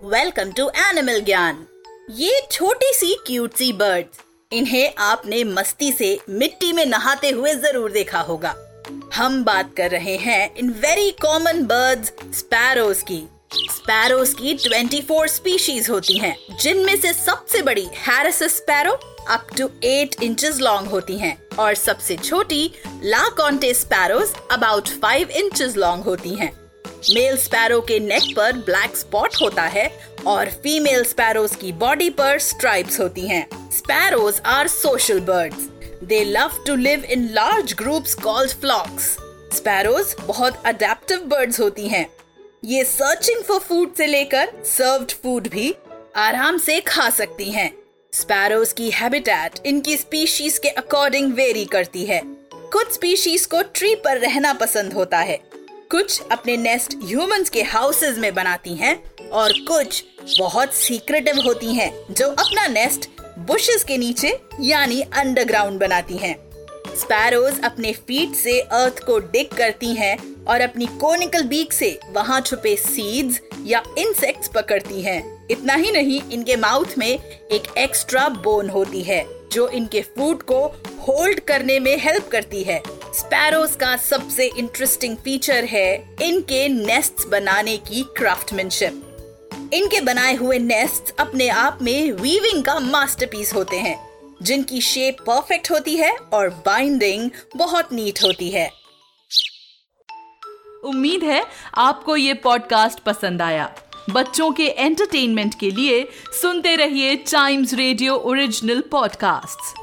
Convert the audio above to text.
Welcome to animal ज्ञान ये छोटी सी क्यूट सी बर्ड इन्हें आपने मस्ती से मिट्टी में नहाते हुए ज़रूर देखा होगा। हम बात कर रहे हैं in very common birds sparrows की। स्पैरोज की 24 स्पीशीज होती हैं, जिनमें से सबसे बड़ी Harris sparrow up to 8 inches long होती हैं और सबसे छोटी Le Conte sparrows about 5 inches long होती हैं। मेल स्पैरो के नेक पर ब्लैक स्पॉट होता है और फीमेल स्पैरोज की बॉडी पर स्ट्राइप्स होती हैं। Sparrows are social birds they love to live in large groups called flocks sparrows बहुत अडेप्टिव बर्ड्स होती हैं। ये सर्चिंग फॉर फ़ूड से लेकर सर्व्ड फ़ूड भी आराम से खा सकती हैं। स्पैरोज की हैबिटेट इनकी स्पीशीज के अकॉर्डिंग वेरी करती है कुछ स्पीशीज को ट्री पर रहना पसंद होता है कुछ अपने नेस्ट ह्यूमंस के हाउसेज में बनाती हैं और कुछ बहुत सीक्रेटिव होती हैं, जो अपना नेस्ट बुशेस के नीचे, यानी अंडरग्राउंड बनाती हैं। स्पैरोज अपने फीट से अर्थ को डिग करती हैं और अपनी कोनिकल बीक से वहाँ छुपे सीड्स या इंसेक्ट्स पकड़ती हैं। इतना ही नहीं, इनके माउथ में एक एक्स्ट्रा बोन होती है, जो इनके फ़ूड को होल्ड करने में हेल्प करती है। स्पैरोज का सबसे इंटरेस्टिंग फीचर है इनके नेस्ट बनाने की क्राफ्टमैनशिप इनके बनाए हुए नेस्ट अपने आप में वीविंग का मास्टरपीस होते हैं, जिनकी शेप परफेक्ट होती है और बाइंडिंग बहुत नीट होती है. उम्मीद है आपको ये पॉडकास्ट पसंद आया। बच्चों के एंटरटेनमेंट के लिए सुनते रहिए टाइम्स रेडियो ओरिजिनल पॉडकास्ट्स